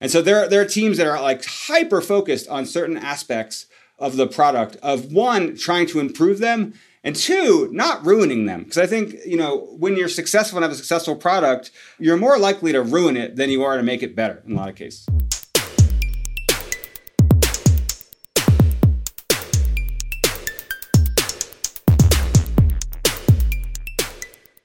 And so there, are, there are teams that are like hyper focused on certain aspects of the product of one, trying to improve them, and two, not ruining them. Because I think, you know, when you're successful and have a successful product, you're more likely to ruin it than you are to make it better in a lot of cases.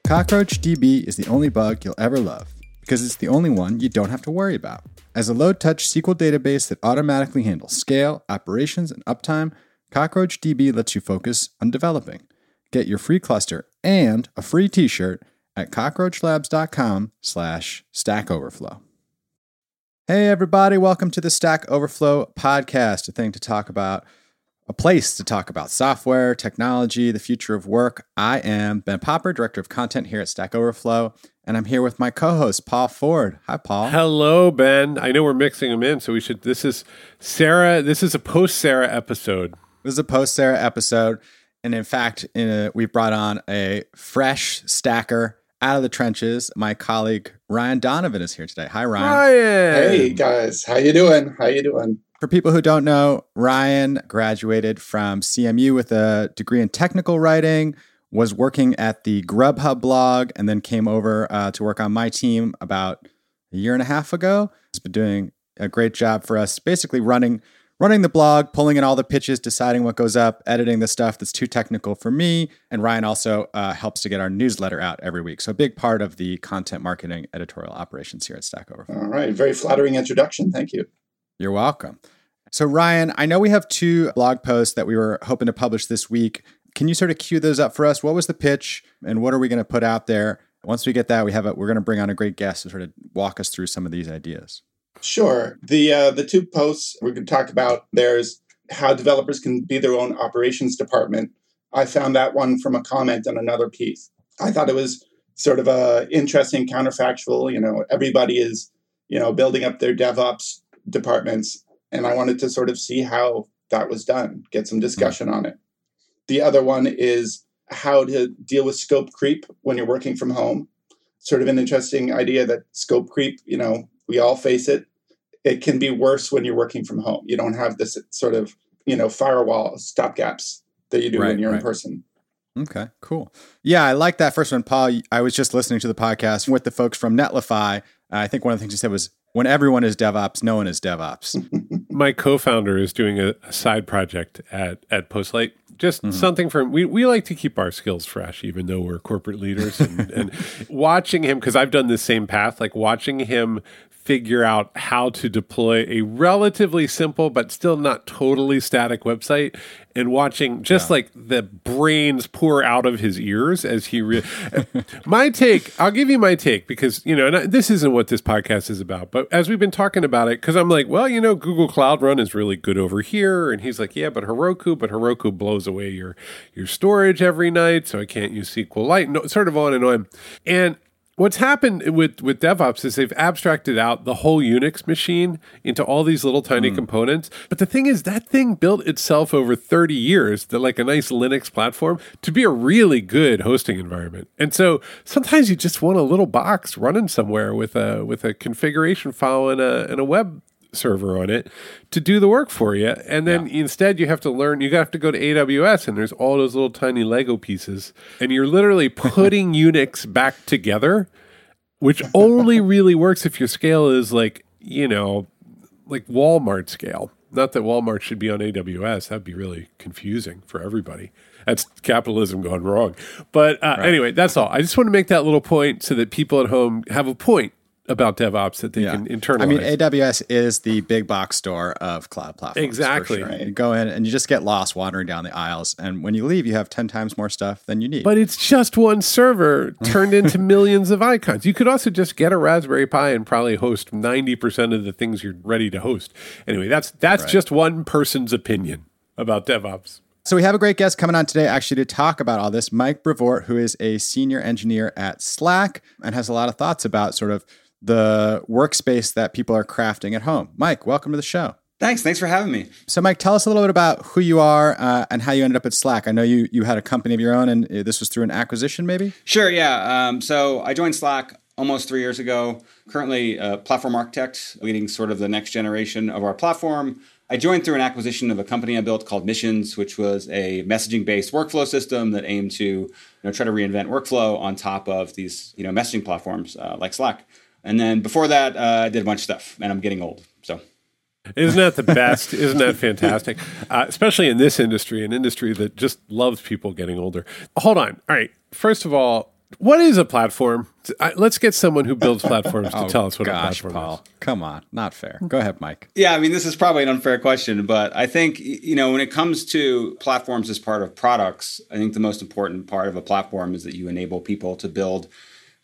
CockroachDB is the only bug you'll ever love because it's the only one you don't have to worry about. As a low touch SQL database that automatically handles scale, operations, and uptime, CockroachDB lets you focus on developing. Get your free cluster and a free t shirt at cockroachlabs.com slash stack overflow. Hey, everybody, welcome to the Stack Overflow podcast, a thing to talk about a place to talk about software, technology, the future of work. I am Ben Popper, Director of Content here at Stack Overflow, and I'm here with my co-host Paul Ford. Hi, Paul. Hello, Ben. I know we're mixing them in, so we should. This is Sarah. This is a post Sarah episode. This is a post Sarah episode, and in fact, in a, we brought on a fresh stacker out of the trenches. My colleague Ryan Donovan is here today. Hi, Ryan. Ryan. Hey guys, how you doing? How you doing? For people who don't know, Ryan graduated from CMU with a degree in technical writing, was working at the Grubhub blog, and then came over uh, to work on my team about a year and a half ago. He's been doing a great job for us, basically running running the blog, pulling in all the pitches, deciding what goes up, editing the stuff that's too technical for me. And Ryan also uh, helps to get our newsletter out every week. So a big part of the content marketing editorial operations here at Stack Overflow. All right, very flattering introduction. Thank you. You're welcome. So, Ryan, I know we have two blog posts that we were hoping to publish this week. Can you sort of cue those up for us? What was the pitch and what are we going to put out there? Once we get that, we have a, we're going to bring on a great guest to sort of walk us through some of these ideas. Sure. The uh, the two posts we're going to talk about there's how developers can be their own operations department. I found that one from a comment on another piece. I thought it was sort of a interesting counterfactual. You know, everybody is you know building up their DevOps departments, and I wanted to sort of see how that was done, get some discussion on it. The other one is how to deal with scope creep when you're working from home. Sort of an interesting idea that scope creep, you know, we all face it. It can be worse when you're working from home. You don't have this sort of, you know, firewall stopgaps that you do Right, when you're right. in person. Okay, cool. Yeah, I like that first one, Paul. I was just listening to the podcast with the folks from Netlify. I think one of the things you said was when everyone is DevOps, no one is DevOps. My co-founder is doing a, a side project at at Postlight. Just Mm-hmm. something from we we like to keep our skills fresh, even though we're corporate leaders. And, and watching him, because I've done the same path, like watching him figure out how to deploy a relatively simple but still not totally static website and watching just like the brains pour out of his ears as he re- my take i'll give you my take because you know and I, this isn't what this podcast is about but as we've been talking about it because i'm like well you know google cloud run is really good over here. And he's like yeah but heroku but heroku blows away your your storage every night so i can't use sqlite no, sort of on and on. And What's happened with with DevOps is they've abstracted out the whole Unix machine into all these little tiny hmm. components. But the thing is, that thing built itself over 30 years, that like a nice Linux platform, to be a really good hosting environment. And so sometimes you just want a little box running somewhere with a with a configuration file and a and a web server on it to do the work for you. And then instead you have to learn, you have to go to AWS and there's all those little tiny Lego pieces. And you're literally putting Unix back together, which only really works if your scale is like, you know, like Walmart scale. Not that Walmart should be on AWS. That'd be really confusing for everybody. That's capitalism gone wrong. But uh, anyway, that's all. I just want to make that little point so that people at home have a point about DevOps that they can internalize. I mean, AWS is the big box store of cloud platforms. for Exactly. sure. You go in and you just get lost wandering down the aisles. And when you leave, you have 10 times more stuff than you need. But it's just one server turned into millions of icons. You could also just get a Raspberry Pi and probably host 90% of the things you're ready to host. Anyway, that's that's just one person's opinion about DevOps. So we have a great guest coming on today actually to talk about all this. Mike Brevoort, who is a senior engineer at Slack and has a lot of thoughts about sort of the workspace that people are crafting at home. Mike, welcome to the show. Thanks. Thanks for having me. So, Mike, tell us a little bit about who you are uh, and how you ended up at Slack. I know you you had a company of your own, and uh, this was through an acquisition, maybe. Sure, yeah. Um, so I joined Slack almost three years ago. Currently, a platform architect, leading sort of the next generation of our platform. I joined through an acquisition of a company I built called Missions, which was a messaging-based workflow system that aimed to you know, try to reinvent workflow on top of these you know messaging platforms uh, like Slack. And then before that, uh, I did a bunch of stuff, and I'm getting old, so. Isn't that the best? Isn't that fantastic? Uh, especially in this industry, an industry that just loves people getting older. Hold on. All right. First of all, what is a platform? Let's get someone who builds platforms to oh, tell us what gosh, a platform Paul. is. Come on, not fair. Go ahead, Mike. Yeah, I mean, this is probably an unfair question, but I think you know when it comes to platforms as part of products, I think the most important part of a platform is that you enable people to build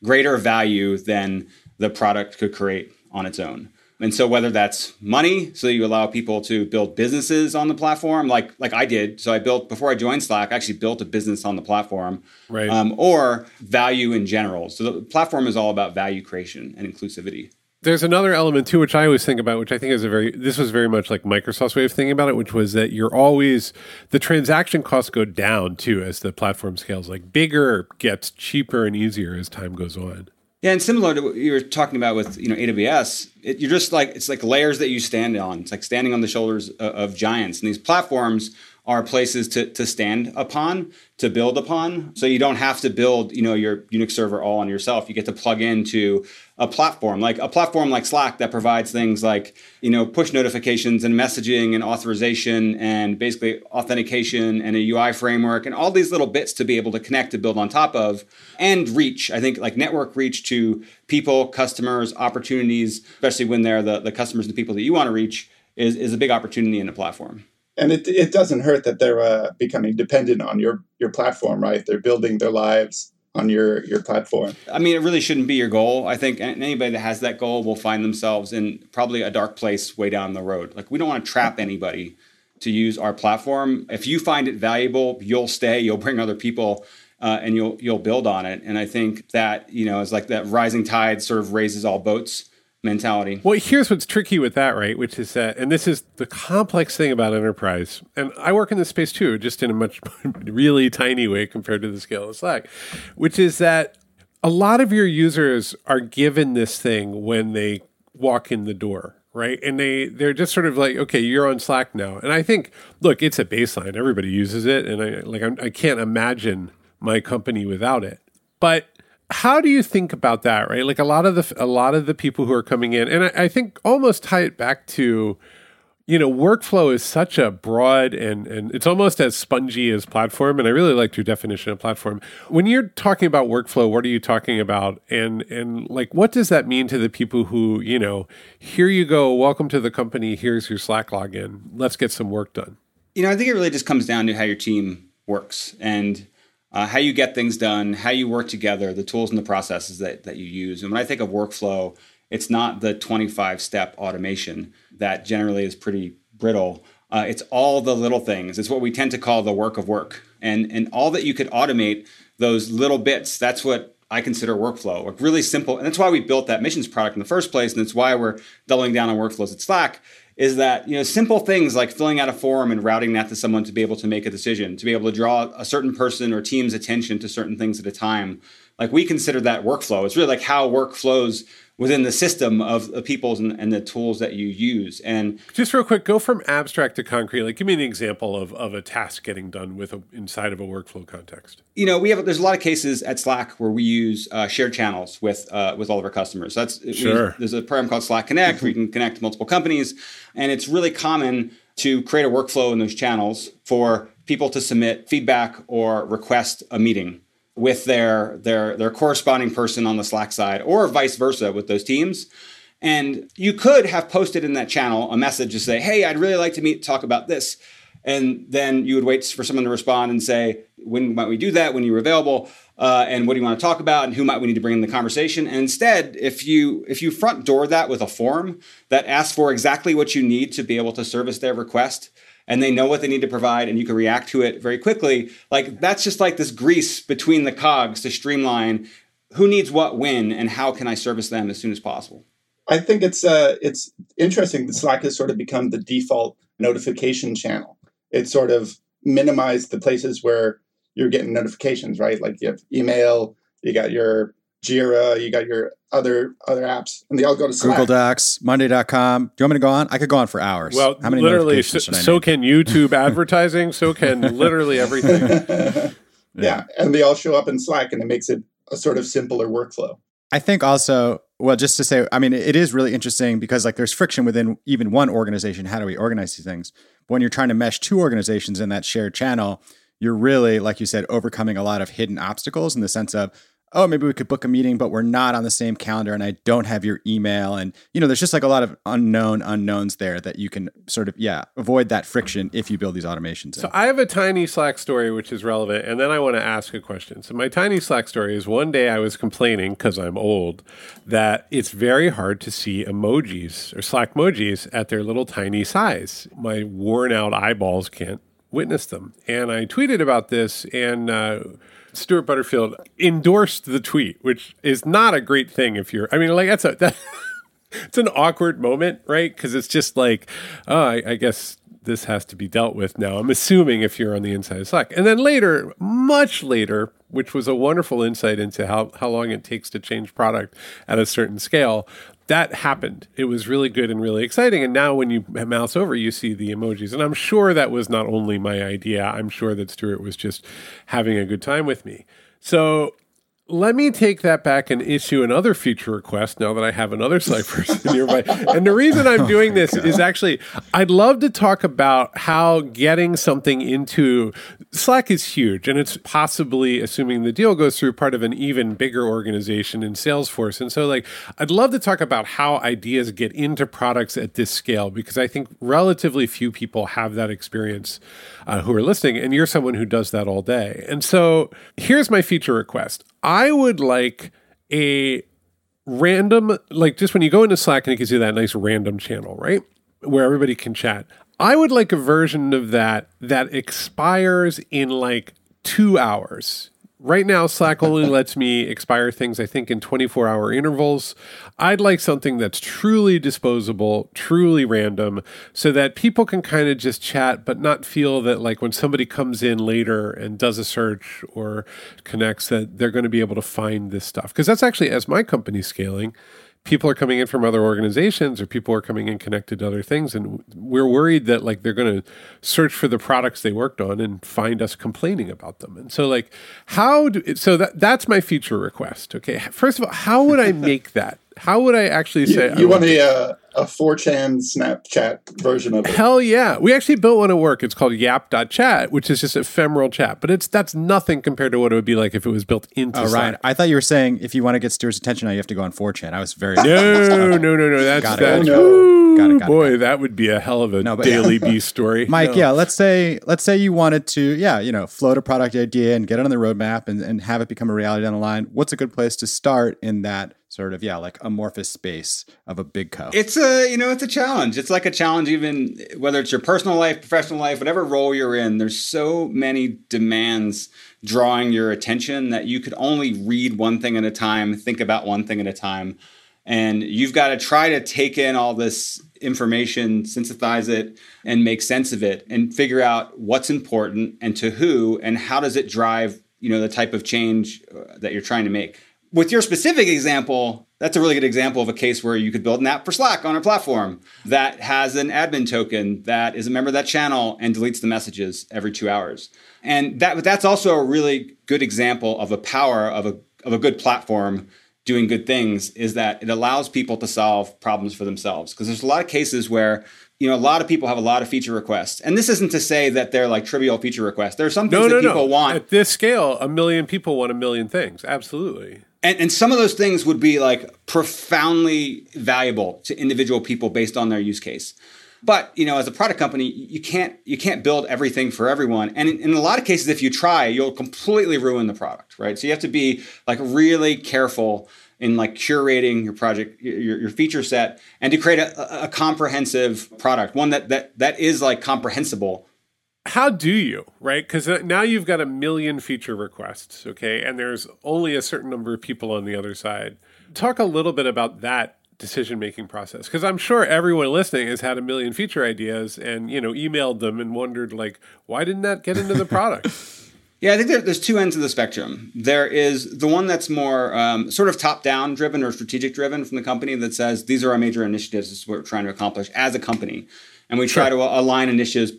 greater value than the product could create on its own. And so whether that's money, so you allow people to build businesses on the platform, like like I did. So I built before I joined Slack, I actually built a business on the platform, right? Um, or value in general. So the platform is all about value creation and inclusivity. There's another element too, which I always think about, which I think is a very this was very much like Microsoft's way of thinking about it, which was that you're always the transaction costs go down too as the platform scales. Like bigger gets cheaper and easier as time goes on. Yeah, and similar to what you were talking about with you know AWS, it, you're just like it's like layers that you stand on. It's like standing on the shoulders of, of giants, and these platforms are places to, to stand upon, to build upon. So you don't have to build, you know, your Unix server all on yourself. You get to plug into a platform, like a platform like Slack that provides things like, you know, push notifications and messaging and authorization and basically authentication and a UI framework and all these little bits to be able to connect to build on top of and reach. I think like network reach to people, customers, opportunities, especially when they're the, the customers and the people that you want to reach is, is a big opportunity in a platform and it it doesn't hurt that they're uh, becoming dependent on your your platform, right? They're building their lives on your your platform. I mean, it really shouldn't be your goal. I think anybody that has that goal will find themselves in probably a dark place way down the road. Like we don't want to trap anybody to use our platform. If you find it valuable, you'll stay. You'll bring other people. Uh, and you'll you'll build on it, and I think that you know is like that rising tide sort of raises all boats mentality. Well, here's what's tricky with that, right? Which is that, and this is the complex thing about enterprise. And I work in this space too, just in a much really tiny way compared to the scale of Slack, which is that a lot of your users are given this thing when they walk in the door right and they they're just sort of like okay you're on slack now and i think look it's a baseline everybody uses it and i like I'm, i can not imagine my company without it but how do you think about that right? Like a lot of the a lot of the people who are coming in and I, I, think almost tie it back to you know workflow is such a broad and and it's almost as spongy as platform and i really liked your definition of platform. When you're talking about workflow what are you talking about? And and like what does that mean to the people who you know here you go welcome to the company here's your slack login let's get some work done you know i think it really just comes down to how your team works. And uh, how you get things done, how you work together, the tools and the processes that, that you use. And when I think of workflow, it's not the 25 step automation that generally is pretty brittle. Uh, it's all the little things. It's what we tend to call the work of work. And, and all that you could automate, those little bits, that's what I consider workflow. Like really simple. And that's why we built that missions product in the first place. And it's why we're doubling down on workflows at Slack is that you know simple things like filling out a form and routing that to someone to be able to make a decision to be able to draw a certain person or team's attention to certain things at a time. Like we consider that workflow. It's really like how work flows within the system of the people's and, and, the tools that you use. And just real quick, go from abstract to concrete. Like, give me an example of, of a task getting done with a, inside of a workflow context. You know, we have there's a lot of cases at Slack where we use uh, shared channels with uh, with all of our customers. That's sure. We, there's a program called Slack Connect where you can connect multiple companies, and it's really common to create a workflow in those channels for people to submit feedback or request a meeting with their their their corresponding person on the Slack side, or vice versa with those teams. And you could have posted in that channel a message to say, "Hey, I'd really like to meet talk about this," and then you would wait for someone to respond and say, "When might we do that? When you're available?" Uh, and what do you want to talk about and who might we need to bring in the conversation and instead if you if you front door that with a form that asks for exactly what you need to be able to service their request and they know what they need to provide and you can react to it very quickly. Like that's just like this grease between the cogs to streamline who needs what when and how can i service them as soon as possible. I think it's uh it's interesting that slack has sort of become the default notification channel. It sort of minimized the places where you're getting notifications right? Like you have email you got your Jira, you got your other other apps, and they all go to Slack. Google Docs, Monday.com. Do you want me to go on? I could go on for hours. Well, How many literally, so, notifications should I so can YouTube advertising. So can literally everything. yeah, and they all show up in Slack, and it makes it a sort of simpler workflow. I think also, well, just to say, I mean, it is really interesting because like there's friction within even one organization. How do we organize these things? But when you're trying to mesh two organizations in that shared channel, you're really, like you said, overcoming a lot of hidden obstacles in the sense of, oh, maybe we could book a meeting, but we're not on the same calendar and I don't have your email. And, you know, there's just like a lot of unknown unknowns there that you can sort of, yeah, avoid that friction if you build these automations. So in. I have a tiny Slack story which is relevant, and then I want to ask a question. So my tiny Slack story is one day I was complaining because I'm old that it's very hard to see emojis or Slack emojis at their little tiny size. My worn out eyeballs can't witness them, and I tweeted about this and. Uh, Stewart Butterfield endorsed the tweet, which is not a great thing if you're. I mean, like that's a that, it's an awkward moment, right? Because it's just like, oh, I, I guess this has to be dealt with now. I'm assuming if you're on the inside of Slack. And then later, much later, which was a wonderful insight into how, how long it takes to change product at a certain scale, that happened. It was really good and really exciting. And now when you mouse over, you see the emojis. And I'm sure that was not only my idea, I'm sure that Stewart was just having a good time with me. So let me take that back and issue another feature request now that I have another Slack person nearby. And the reason I'm doing this is actually I'd love to talk about how getting something into Slack is huge, and it's possibly, assuming the deal goes through, part of an even bigger organization in Salesforce. And so, like, I'd love to talk about how ideas get into products at this scale because I think relatively few people have that experience uh, who are listening, and you're someone who does that all day. And so, here's my feature request. I would like a random, like just when you go into Slack and you can see that nice random channel, right? Where everybody can chat. I would like a version of that that expires in like two hours. Right now, Slack only lets me expire things, I think, in 24 hour intervals. I'd like something that's truly disposable, truly random, so that people can kind of just chat, but not feel that, like, when somebody comes in later and does a search or connects, that they're going to be able to find this stuff. Because that's actually, as my company's scaling, people are coming in from other organizations or people are coming in connected to other things. And we're worried that like they're going to search for the products they worked on and find us complaining about them. And so like how do so that that's my feature request okay? First of all how would i make that how would i actually say you want a uh, a 4chan Snapchat version of it. Hell yeah. We actually built one at work. It's called yap.chat, which is just ephemeral chat, but it's that's nothing compared to what it would be like if it was built into Oh, Slack. Ryan, I thought you were saying if you want to get Stewart's attention now, you have to go on 4chan. I was very No, no, no, no. That's Got it. that's Oh, no. Ooh, Got it, got it, boy, got that would be a hell of a No, but- daily beast story. Mike, No. yeah, let's say let's say you wanted to, yeah, you know, float a product idea and get it on the roadmap and, and have it become a reality down the line. What's a good place to start in that sort of, yeah, like amorphous space of a big co? It's a you know it's a challenge. It's like a challenge even whether it's your personal life, professional life, whatever role you're in. There's so many demands drawing your attention that you could only read one thing at a time, think about one thing at a time, and you've got to try to take in all this information, synthesize it, and make sense of it, and figure out what's important and to who, and how does it drive you know the type of change uh, that you're trying to make with your specific example, that's a really good example of a case where you could build an app for Slack on our platform that has an admin token that is a member of that channel and deletes the messages every two hours. And that that's also a really good example of a power of a of a good platform doing good things is that it allows people to solve problems for themselves. Because there's a lot of cases where you know a lot of people have a lot of feature requests, and this isn't to say that they're like trivial feature requests. There are some things no, no, that people no. want At this scale, a million people want a million things. Absolutely. And, and some of those things would be like profoundly valuable to individual people based on their use case. But you know, as a product company, you can't you can't build everything for everyone. And in, in a lot of cases, if you try, you'll completely ruin the product, right? So you have to be like really careful in like curating your project, your, your feature set, and to create a, a comprehensive product, one that that that is like comprehensible How do you, right? Because now you've got a million feature requests, okay? And there's only a certain number of people on the other side. Talk a little bit about that decision making process because i'm sure everyone listening has had a million feature ideas and you know emailed them and wondered like why didn't that get into the product Yeah, I think there, there's two ends of the spectrum. There is the one that's more um, sort of top down driven or strategic driven from the company that says these are our major initiatives. This is what we're trying to accomplish as a company, and we try sure. to align initiatives,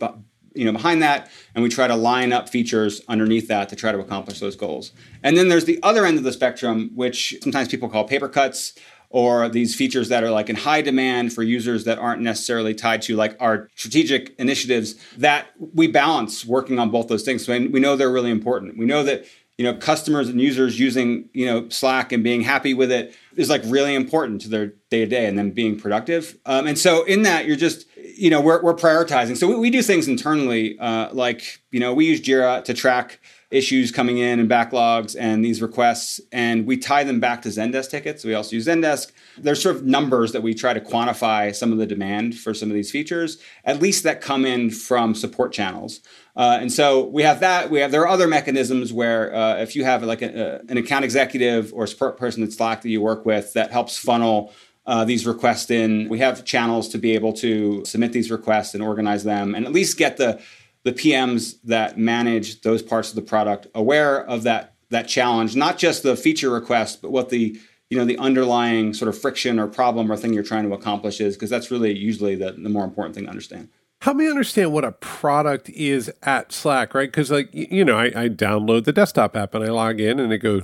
you know, behind that, and we try to line up features underneath that to try to accomplish those goals. And then there's the other end of the spectrum, which sometimes people call paper cuts or these features that are like in high demand for users that aren't necessarily tied to like our strategic initiatives that we balance working on both those things. So we know they're really important. We know that you know customers and users using you know Slack and being happy with it is like really important to their day to day and then being productive. Um, and so in that you're just you know we're, we're prioritizing. So we, we do things internally uh, like you know we use Jira to track issues coming in and backlogs and these requests, and we tie them back to Zendesk tickets. We also use Zendesk. There's sort of numbers that we try to quantify some of the demand for some of these features, at least that come in from support channels. Uh, and so we have that. We have there are other mechanisms where uh, if you have like a, a, an account executive or support person at Slack that you work with that helps funnel uh, these requests in. We have channels to be able to submit these requests and organize them, and at least get the the PMs that manage those parts of the product aware of that that challenge, not just the feature request, but what the you know the underlying sort of friction or problem or thing you're trying to accomplish is, because that's really usually the, the more important thing to understand. Help me understand what a product is at Slack, right? Because like you know, I, I, download the desktop app and I log in and it goes,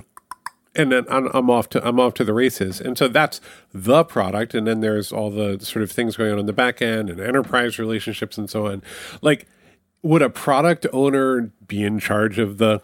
and then I'm, I'm, off to I'm off to the races. And so that's the product, and then there's all the sort of things going on in the back end and enterprise relationships and so on. Like would a product owner be in charge of the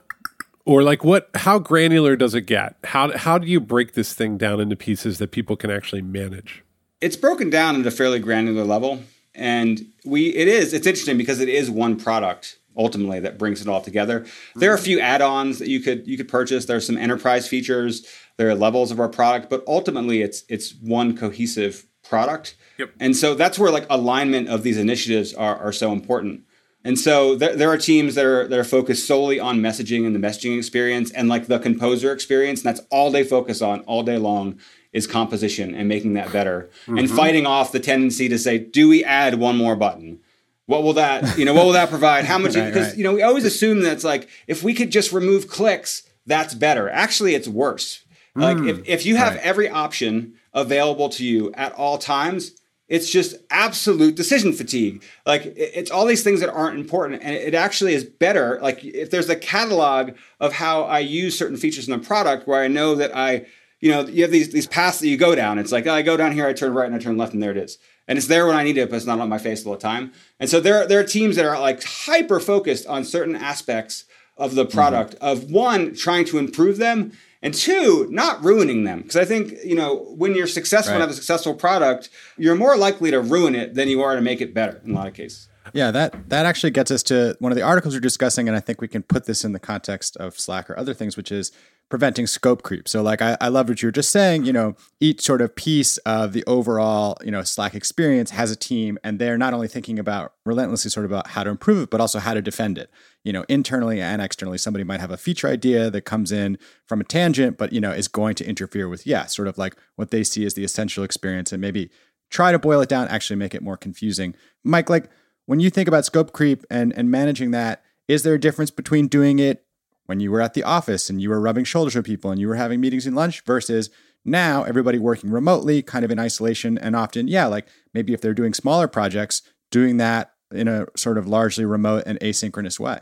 or like what how granular does it get how how do you break this thing down into pieces that people can actually manage it's broken down at a fairly granular level and we it is it's interesting because it is one product ultimately that brings it all together. There are a few add-ons that you could you could purchase. There are some enterprise features. There are levels of our product but ultimately it's it's one cohesive product. Yep. and so that's where like alignment of these initiatives are, are so important. And so there, there are teams that are that are focused solely on messaging and the messaging experience and like the composer experience. And that's all they focus on all day long is composition and making that better mm-hmm. and fighting off the tendency to say, do we add one more button? What will that, you know, what will that provide? How much? right, because, right. you know, we always assume that it's like, if we could just remove clicks, that's better. Actually, it's worse. Mm, like if, if you have right. every option available to you at all times, it's just absolute decision fatigue. Like it's all these things that aren't important, and it actually is better. Like if there's a catalog of how I use certain features in the product, where I know that I, you know, you have these these paths that you go down. It's like oh, I go down here, I turn right, and I turn left, and there it is. And it's there when I need it, but it's not on my face all the time. And so there there are teams that are like hyper focused on certain aspects of the product mm-hmm. of one trying to improve them and two, not ruining them. Because I think, you know, when you're successful right. and have a successful product, you're more likely to ruin it than you are to make it better in a lot of cases. Yeah, that that actually gets us to one of the articles we're discussing, and I think we can put this in the context of Slack or other things, which is preventing scope creep. So like I, I love what you were just saying, you know, each sort of piece of the overall, you know, Slack experience has a team and they're not only thinking about relentlessly sort of about how to improve it, but also how to defend it. You know, internally and externally, somebody might have a feature idea that comes in from a tangent, but you know, is going to interfere with, yeah, sort of like what they see as the essential experience and maybe try to boil it down, actually make it more confusing. Mike, like when you think about scope creep and and managing that, is there a difference between doing it when you were at the office and you were rubbing shoulders with people and you were having meetings and lunch versus now everybody working remotely, kind of in isolation. And often, yeah, like maybe if they're doing smaller projects, doing that in a sort of largely remote and asynchronous way.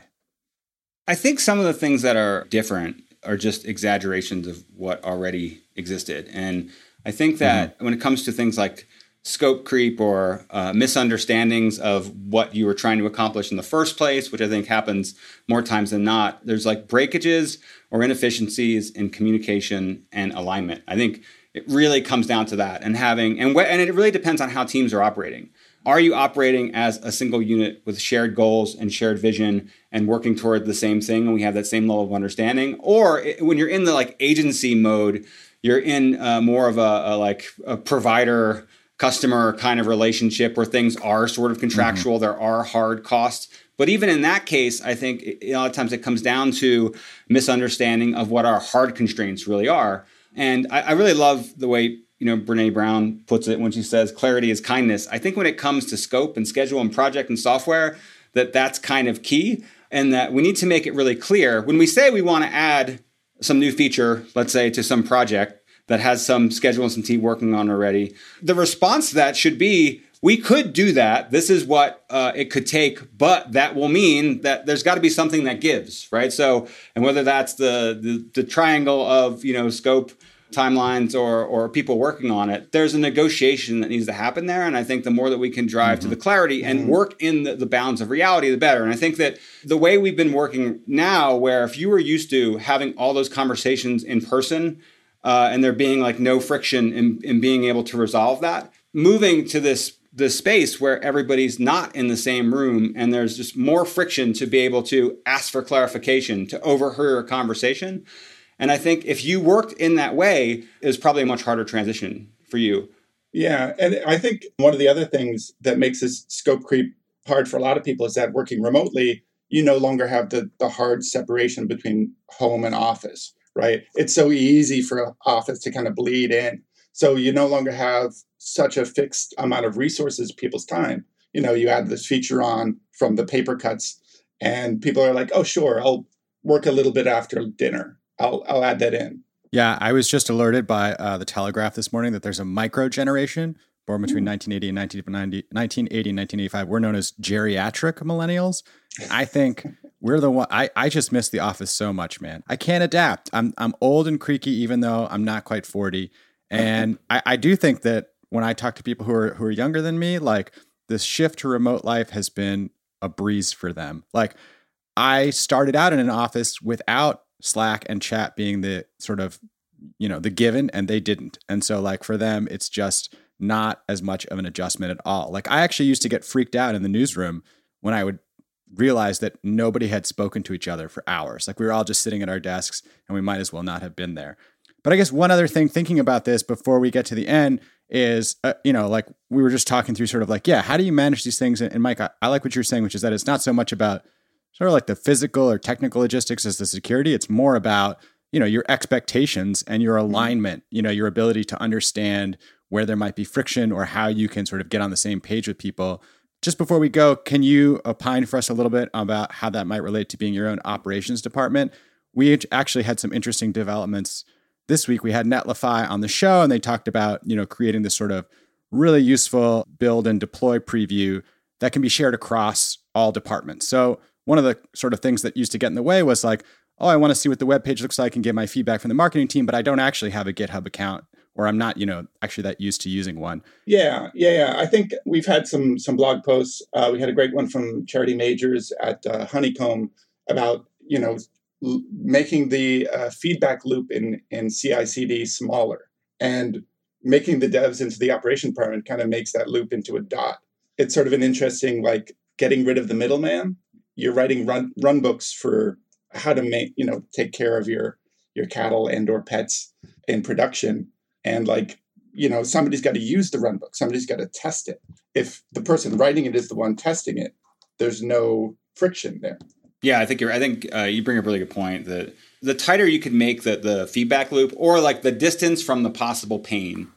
I think some of the things that are different are just exaggerations of what already existed. And I think that mm-hmm. when it comes to things like scope creep or uh, misunderstandings of what you were trying to accomplish in the first place, which I think happens more times than not. There's like breakages or inefficiencies in communication and alignment. I think it really comes down to that and having and wh- and it really depends on how teams are operating. Are you operating as a single unit with shared goals and shared vision and working toward the same thing and we have that same level of understanding? Or it, when you're in the like agency mode, you're in uh, more of a, a like a provider customer kind of relationship where things are sort of contractual, mm-hmm. there are hard costs. But even in that case, I think a lot of times it comes down to misunderstanding of what our hard constraints really are. And I, I really love the way you know Brene Brown puts it when she says clarity is kindness. I think when it comes to scope and schedule and project and software, that that's kind of key. and that we need to make it really clear when we say we want to add some new feature, let's say to some project that has some schedule and some team working on already, the response to that should be we could do that. This is what uh, it could take, but that will mean that there's got to be something that gives, right? So, and whether that's the, the, the triangle of you know scope, timelines, or or people working on it, there's a negotiation that needs to happen there. And I think the more that we can drive mm-hmm. to the clarity and mm-hmm. work in the, the bounds of reality, the better. And I think that the way we've been working now, where if you were used to having all those conversations in person. Uh, and there being like no friction in, in being able to resolve that moving to this the space where everybody's not in the same room and there's just more friction to be able to ask for clarification, to overhear a conversation. And I think if you worked in that way, it was probably a much harder transition for you. Yeah. And I think one of the other things that makes this scope creep hard for a lot of people is that working remotely, you no longer have the, the hard separation between home and office, right? It's so easy for office to kind of bleed in. So you no longer have such a fixed amount of resources, people's time. You know, you add this feature on from the paper cuts, and people are like, "Oh, sure, I'll work a little bit after dinner. I'll I'll add that in." Yeah, I was just alerted by uh, the Telegraph this morning that there's a micro generation born between 1980 and 1990, 1980 and 1985. We're known as geriatric millennials. I think we're the one. I, I just miss the office so much, man. I can't adapt. I'm I'm old and creaky, even though I'm not quite 40. And I, I do think that when I talk to people who are who are younger than me, like this shift to remote life has been a breeze for them. Like I started out in an office without Slack and chat being the sort of, you know, the given and they didn't. And so like for them it's just not as much of an adjustment at all. Like I actually used to get freaked out in the newsroom when I would realize that nobody had spoken to each other for hours. Like we were all just sitting at our desks and we might as well not have been there. But I guess one other thing thinking about this before we get to the end is, uh, you know, like we were just talking through sort of like, yeah, how do you manage these things? And, and Mike, I, I, like what you're saying, which is that it's not so much about sort of like the physical or technical logistics as the security. It's more about, you know, your expectations and your mm-hmm. alignment, you know, your ability to understand where there might be friction or how you can sort of get on the same page with people. Just before we go, can you opine for us a little bit about how that might relate to being your own operations department? We actually had some interesting developments this week we had Netlify on the show and they talked about, you know, creating this sort of really useful build and deploy preview that can be shared across all departments. So one of the sort of things that used to get in the way was like, oh, I want to see what the web page looks like and get my feedback from the marketing team, but I don't actually have a GitHub account or I'm not, you know, actually that used to using one. Yeah, yeah, yeah. I think we've had some some blog posts. Uh, we had a great one from Charity Majors at uh, Honeycomb about you know making the uh, feedback loop in in CI/CD smaller and making the devs into the operation department kind of makes that loop into a dot. It's sort of an interesting like getting rid of the middleman. You're writing run run books for how to make you know take care of your your cattle and or pets in production and like you know somebody's got to use the run book somebody's got to test it if the person writing it is the one testing it there's no friction there yeah, I think you're. I think uh, you bring up a really good point that the tighter you can make the the feedback loop, or like the distance from the possible pain,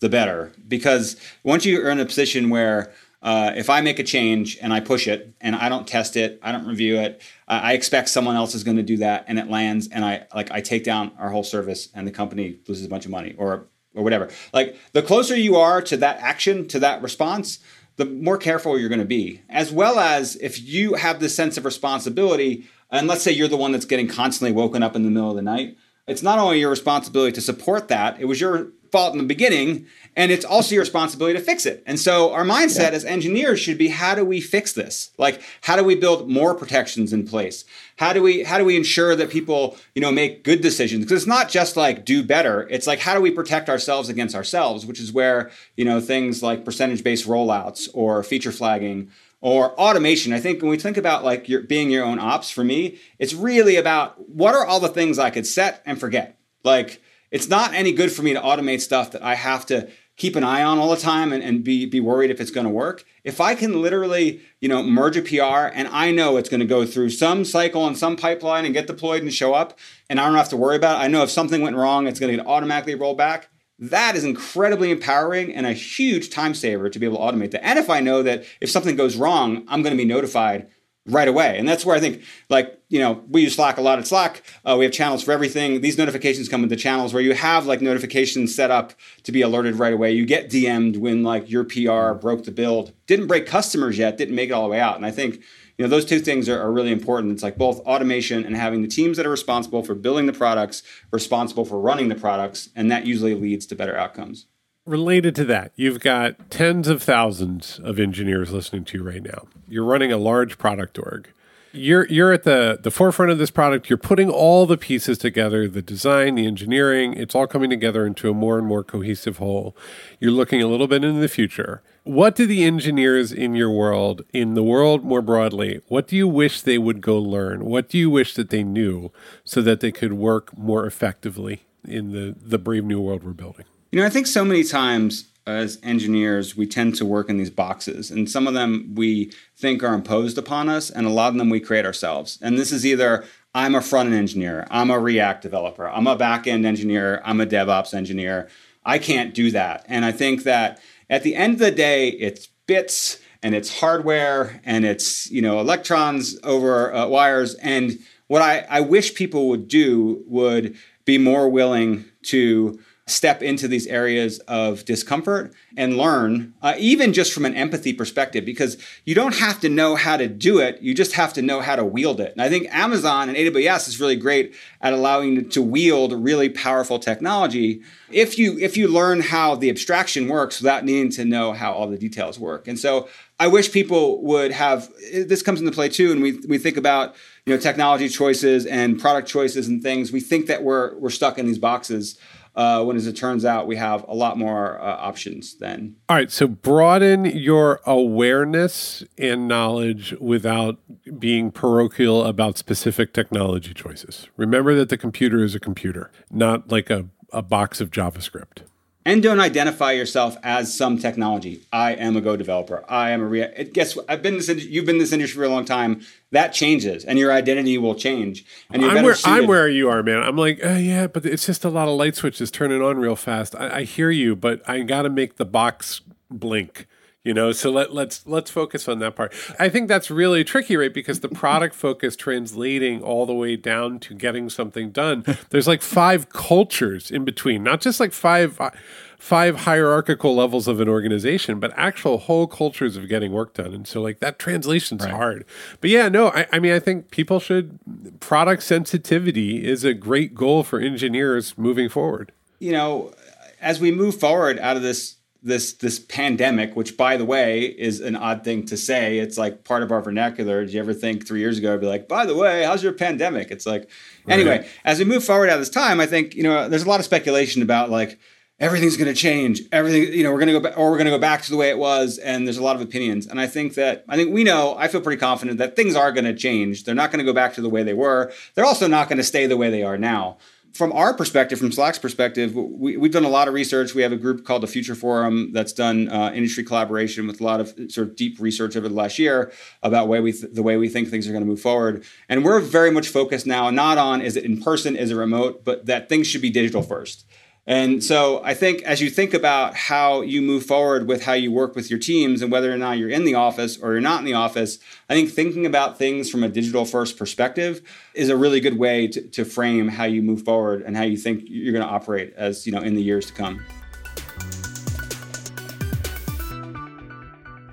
the better. Because once you are in a position where uh, if I make a change and I push it and I don't test it, I don't review it, I expect someone else is going to do that, and it lands, and I like I take down our whole service, and the company loses a bunch of money, or or whatever. Like the closer you are to that action, to that response, the more careful you're going to be. As well as if you have this sense of responsibility, and let's say you're the one that's getting constantly woken up in the middle of the night, it's not only your responsibility to support that, it was your fault in the beginning, and it's also your responsibility to fix it. And so our mindset yeah. as engineers should be how do we fix this? Like how do we build more protections in place? How do we how do we ensure that people, you know, make good decisions? Because it's not just like do better. It's like how do we protect ourselves against ourselves, which is where, you know, things like percentage-based rollouts or feature flagging or automation. I think when we think about like your being your own ops for me, it's really about what are all the things I could set and forget. Like it's not any good for me to automate stuff that I have to keep an eye on all the time and, and be, be worried if it's going to work. If I can literally, you know, merge a PR and I know it's going to go through some cycle and some pipeline and get deployed and show up, and I don't have to worry about it. I know if something went wrong, it's going to get automatically rolled back. That is incredibly empowering and a huge time saver to be able to automate that. And if I know that if something goes wrong, I'm going to be notified right away. And that's where I think, like, you know, we use Slack a lot at Slack. Uh, we have channels for everything. These notifications come with the channels where you have like notifications set up to be alerted right away. You get DM'd when like your PR broke the build, didn't break customers yet, didn't make it all the way out. And I think, you know, those two things are, are really important. It's like both automation and having the teams that are responsible for building the products, responsible for running the products. And that usually leads to better outcomes related to that, you've got tens of thousands of engineers listening to you right now. You're running a large product org. You're you're at the the forefront of this product. You're putting all the pieces together, the design, the engineering, it's all coming together into a more and more cohesive whole. You're looking a little bit into the future. What do the engineers in your world, in the world more broadly, what do you wish they would go learn? What do you wish that they knew so that they could work more effectively in the the brave new world we're building? You know, I think so many times as engineers, we tend to work in these boxes, and some of them we think are imposed upon us, and a lot of them we create ourselves. And this is either I'm a front end engineer, I'm a React developer, I'm a back end engineer, I'm a DevOps engineer. I can't do that. And I think that at the end of the day, it's bits and it's hardware and it's you know electrons over uh, wires. And what I, I wish people would do would be more willing to step into these areas of discomfort and learn, uh, even just from an empathy perspective, because you don't have to know how to do it. You just have to know how to wield it. And I think Amazon and AWS is really great at allowing you to wield really powerful technology if you if you learn how the abstraction works without needing to know how all the details work. And so I wish people would have this comes into play too, and we we think about you know technology choices and product choices and things. We think that we're we're stuck in these boxes uh, when as it turns out we have a lot more uh, options then. All right, so broaden your awareness and knowledge without being parochial about specific technology choices. Remember that the computer is a computer, not like a, a box of JavaScript and don't identify yourself as some technology. I am a Go developer. I am a React. Guess what? I've been this. You've been in this industry for a long time. That changes, and your identity will change. And you're I'm where, I'm where you are, man. I'm like, uh, yeah, but it's just a lot of light switches turning on real fast. I, I hear you, but I got to make the box blink you know so let, let's let's focus on that part. I think that's really tricky right? Because the product focus translating all the way down to getting something done there's like five cultures in between not just like five uh, five hierarchical levels of an organization but actual whole cultures of getting work done. And so like that translation's right. hard. But yeah no I, I mean i think people should product sensitivity is a great goal for engineers moving forward. You know as we move forward out of this this this pandemic, which by the way is an odd thing to say. It's like part of our vernacular. Did you ever think three years ago, I'd be like, by the way, how's your pandemic? It's like right. anyway, as we move forward out of this time, I think, you know, there's a lot of speculation about like everything's gonna change. Everything, you know, we're gonna go back or we're gonna go back to the way it was, and there's a lot of opinions. And I think that I think we know, I feel pretty confident that things are gonna change. They're not gonna go back to the way they were. They're also not gonna stay the way they are now from our perspective, from Slack's perspective, we, have done a lot of research. We have a group called the Future Forum that's done uh, industry collaboration with a lot of sort of deep research over the last year about way we th- the way we think things are going to move forward. And we're very much focused now not on is it in person, is it remote, but that things should be digital first. And so I think as you think about how you move forward with how you work with your teams and whether or not you're in the office or you're not in the office, I think thinking about things from a digital first perspective is a really good way to, to frame how you move forward and how you think you're going to operate as you know in the years to come.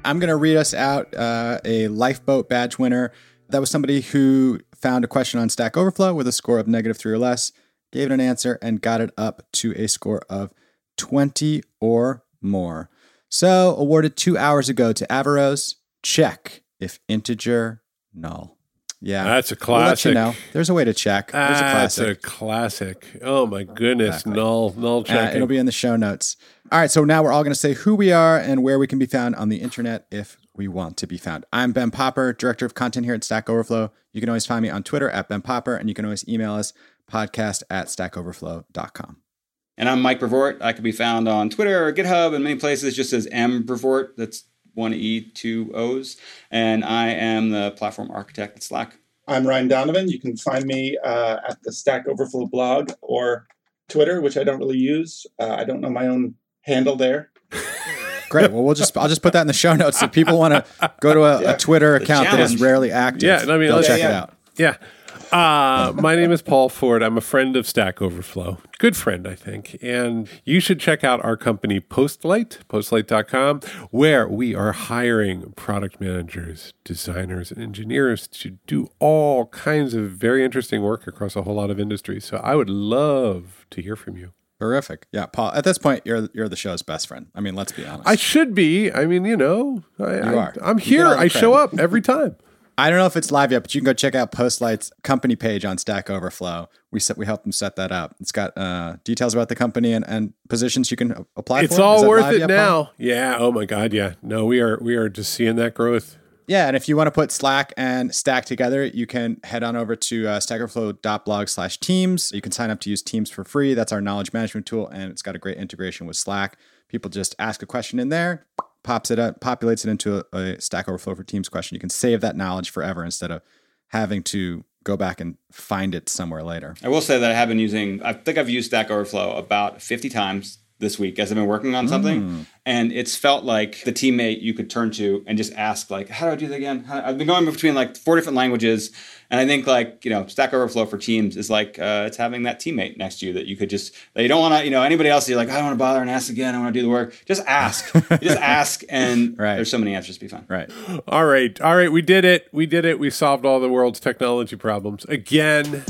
I'm going to read us out uh, a lifeboat badge winner. That was somebody who found a question on Stack Overflow with a score of negative three or less gave it an answer, and got it up to a score of 20 or more. So, awarded two hours ago to Averroes, check if integer null. Yeah, that's a classic. We'll you know. There's a way to check. There's a classic. That's a classic. Oh my goodness, exactly. null, null check. Uh, it'll be in the show notes. All right, so now we're all going to say who we are and where we can be found on the internet if we want to be found. I'm Ben Popper, director of content here at Stack Overflow. You can always find me on Twitter at Ben Popper, and you can always email us podcast at stackoverflow.com. And I'm Mike Brevoort. I can be found on Twitter or GitHub and many places just as M Brevoort. That's one E, two O's. And I am the platform architect at Slack. I'm Ryan Donovan. You can find me uh, at the Stack Overflow blog or Twitter, which I don't really use. Uh, I don't know my own handle there. Great. Well, we'll just I'll just put that in the show notes. If people want to go to a, a Twitter account that is rarely active, Yeah, I mean, they'll let's- check Yeah, it out. Yeah. Uh, my name is Paul Ford. I'm a friend of Stack Overflow. Good friend, I think. And you should check out our company, Postlight, postlight.com, where we are hiring product managers, designers, and engineers to do all kinds of very interesting work across a whole lot of industries. So I would love to hear from you. Terrific. Yeah, Paul. At this point, you're you're the show's best friend. I mean, let's be honest. I should be. I mean, you know, I, I, are. I'm here. I show up every time. I don't know if it's live yet, but you can go check out Postlight's company page on Stack Overflow. We set, we helped them set that up. It's got uh, details about the company and, and positions you can apply for. It's all worth it yet, Paul? now. Yeah. Oh my God. Yeah. No, we are. We are just seeing that growth. Yeah, and if you want to put Slack and Stack together, you can head on over to uh, stackoverflow.blog slash teams. You can sign up to use Teams for free. That's our knowledge management tool, and it's got a great integration with Slack. People just ask a question in there, pops it up, populates it into a, a Stack Overflow for Teams question. You can save that knowledge forever instead of having to go back and find it somewhere later. I will say that I have been using, I think I've used Stack Overflow about 50 times this week as I've been working on something. And it's felt like the teammate you could turn to and just ask, like, how do I do that again? How- I've been going between like four different languages. And I think like, you know, Stack Overflow for Teams is like, uh, it's having that teammate next to you that you could just, that you don't want to, you know, anybody else, you're like, I don't want to bother and ask again. I want to do the work. Just ask. Just ask. And Right. there's so many answers to be found. Right. All right. All right. We did it. We did it. We solved all the world's technology problems again.